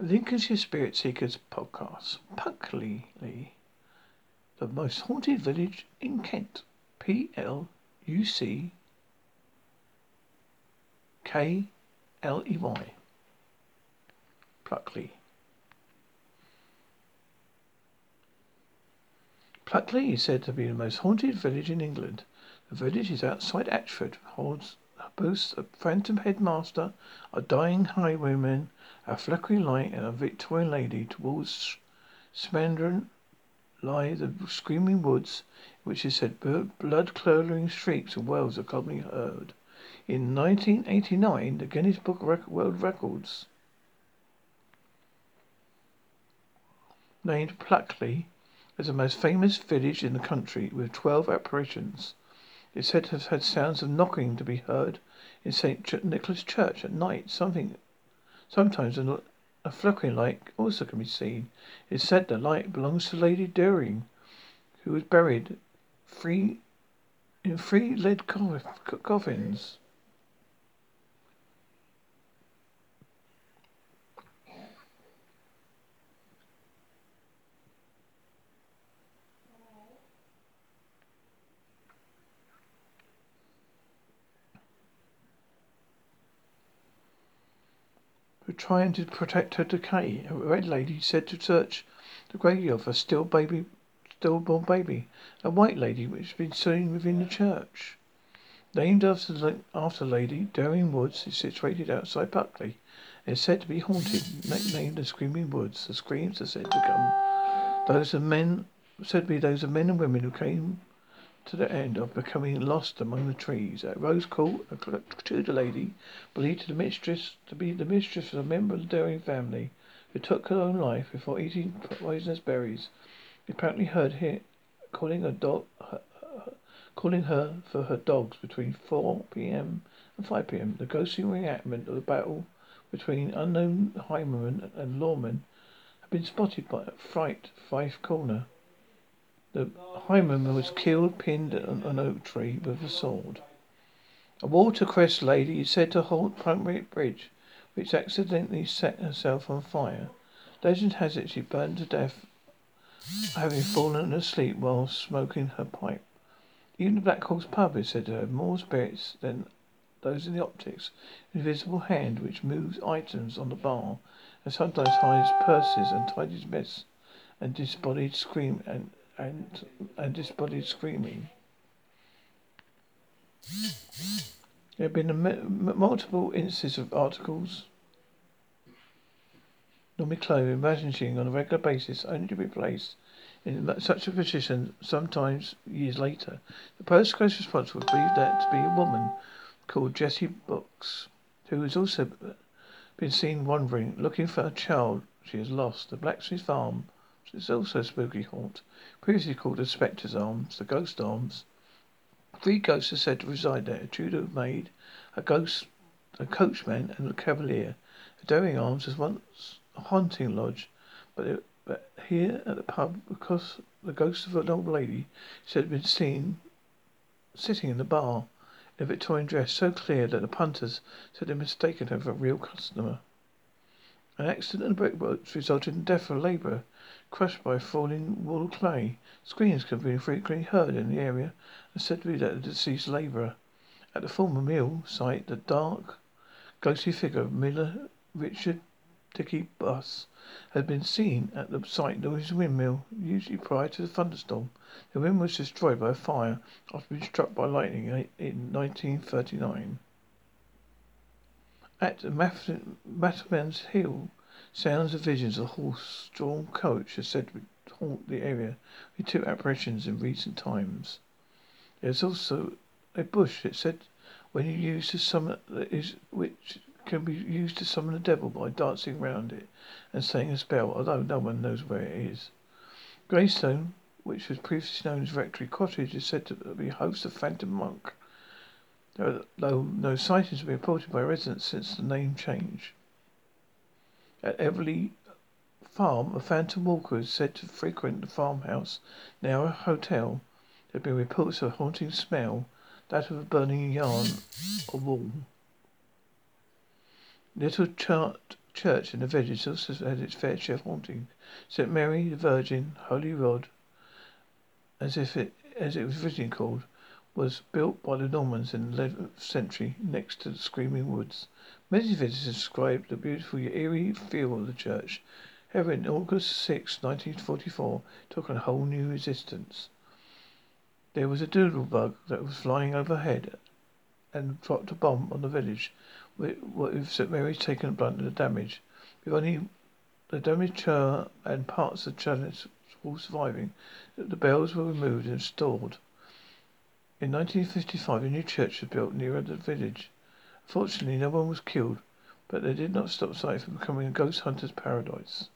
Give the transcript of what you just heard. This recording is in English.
Lincolnshire Spirit Seekers podcast. Pluckley, the most haunted village in Kent. P L U C K L E Y. Pluckley. Pluckley is said to be the most haunted village in England. The village is outside Ashford, holds boasts a phantom headmaster, a dying highwayman, a flickering light, and a Victorian lady. Towards Smarden lie the screaming woods, which is said blood-curdling shrieks and wails are commonly heard. In 1989, the Guinness Book of World Records named Pluckley as the most famous village in the country with 12 apparitions. It's said to have had sounds of knocking to be heard in St. Nicholas Church at night. Something, sometimes a, a flickering light also can be seen. It's said the light belongs to Lady Dering, who was buried free in three lead coffins. Trying to protect her decay. A red lady said to search the grave of a still baby, stillborn baby. A white lady which has been seen within the church. Named after after Lady Dering Woods is situated outside Pluckley. It is said to be haunted, nicknamed the Screaming Woods. The screams are said to come those of men said to be those of men and women who came to the end of becoming lost among the trees. At Rose Court, a Tudor lady, believed to the mistress to be the mistress of a member of the Dering family, who took her own life before eating poisonous berries. He apparently heard her calling her dog, her, calling her for her dogs between 4 p.m. and 5 p.m. The ghostly reenactment of the battle between unknown highwaymen and lawmen had been spotted by Fright Fife Corner. The highwayman was killed pinned on an oak tree with a sword. A watercress lady is said to haunt Plumgate Bridge, which accidentally set herself on fire. Legend has it she burned to death, having fallen asleep while smoking her pipe. Even the Black Horse pub is said to have more spirits than those in the optics. Invisible hand which moves items on the bar and sometimes hides purses and tidies mess and disembodied scream and and and disembodied screaming. There have been multiple instances of articles normally clothing vanishing on a regular basis, only to be placed in such a position sometimes years later. The post close response would believe that to be a woman called Jessie Brooks, who has also been seen wandering, looking for a child she has lost. The Blacksmith Farm is also a spooky haunt, previously called the Spectre's Arms, the Ghost Arms. Three ghosts are said to reside there: a Tudor maid, a ghost, a coachman, and a cavalier. The Dering Arms was once a hunting lodge, but, it, but here at the pub, because the ghost of an old lady said had been seen sitting in the bar in a Victorian dress so clear that the punters said they mistaken her for a real customer. An accident on the brickworks resulted in death of a labourer crushed by falling wall clay. Screams can be frequently heard in the area and said to be that of the deceased labourer. At the former mill site, the dark, ghostly figure of Miller Richard Dicky Buss had been seen at the site of his windmill, usually prior to the thunderstorm. The wind was destroyed by fire after being struck by lightning in 1939. At Maltman's Hill, sounds of visions of a horse-drawn coach are said to haunt the area with two apparitions in recent times. There's also a bush, it said, when you use to summon is which can be used to summon the devil by dancing round it and saying a spell, although no one knows where it is. Greystone, which was previously known as Rectory Cottage, is said to be host of Phantom Monk though no sightings have been reported by residents since the name change. At Elvey Farm, a phantom walker is said to frequent the farmhouse, now a hotel. There have been reports of a haunting smell, that of a burning yarn or wool. Little Chart church in the village also had its fair share of haunting. St. Mary the Virgin, Holy Rood, as if it as it was originally called, was built by the Normans in the eleventh century next to the Screaming Woods. Many visitors describe the beautiful eerie feel of the church. However, in August 6, 1944, it took on a whole new existence. There was a doodle bug that was flying overhead and dropped a bomb on the village, with St. Mary's taking a brunt of the damage. With only the damaged tower and parts of the chalice all surviving, the bells were removed and restored. In 1955, a new church was built near the village. Fortunately, no one was killed, but they did not stop site from becoming a ghost hunter's paradise.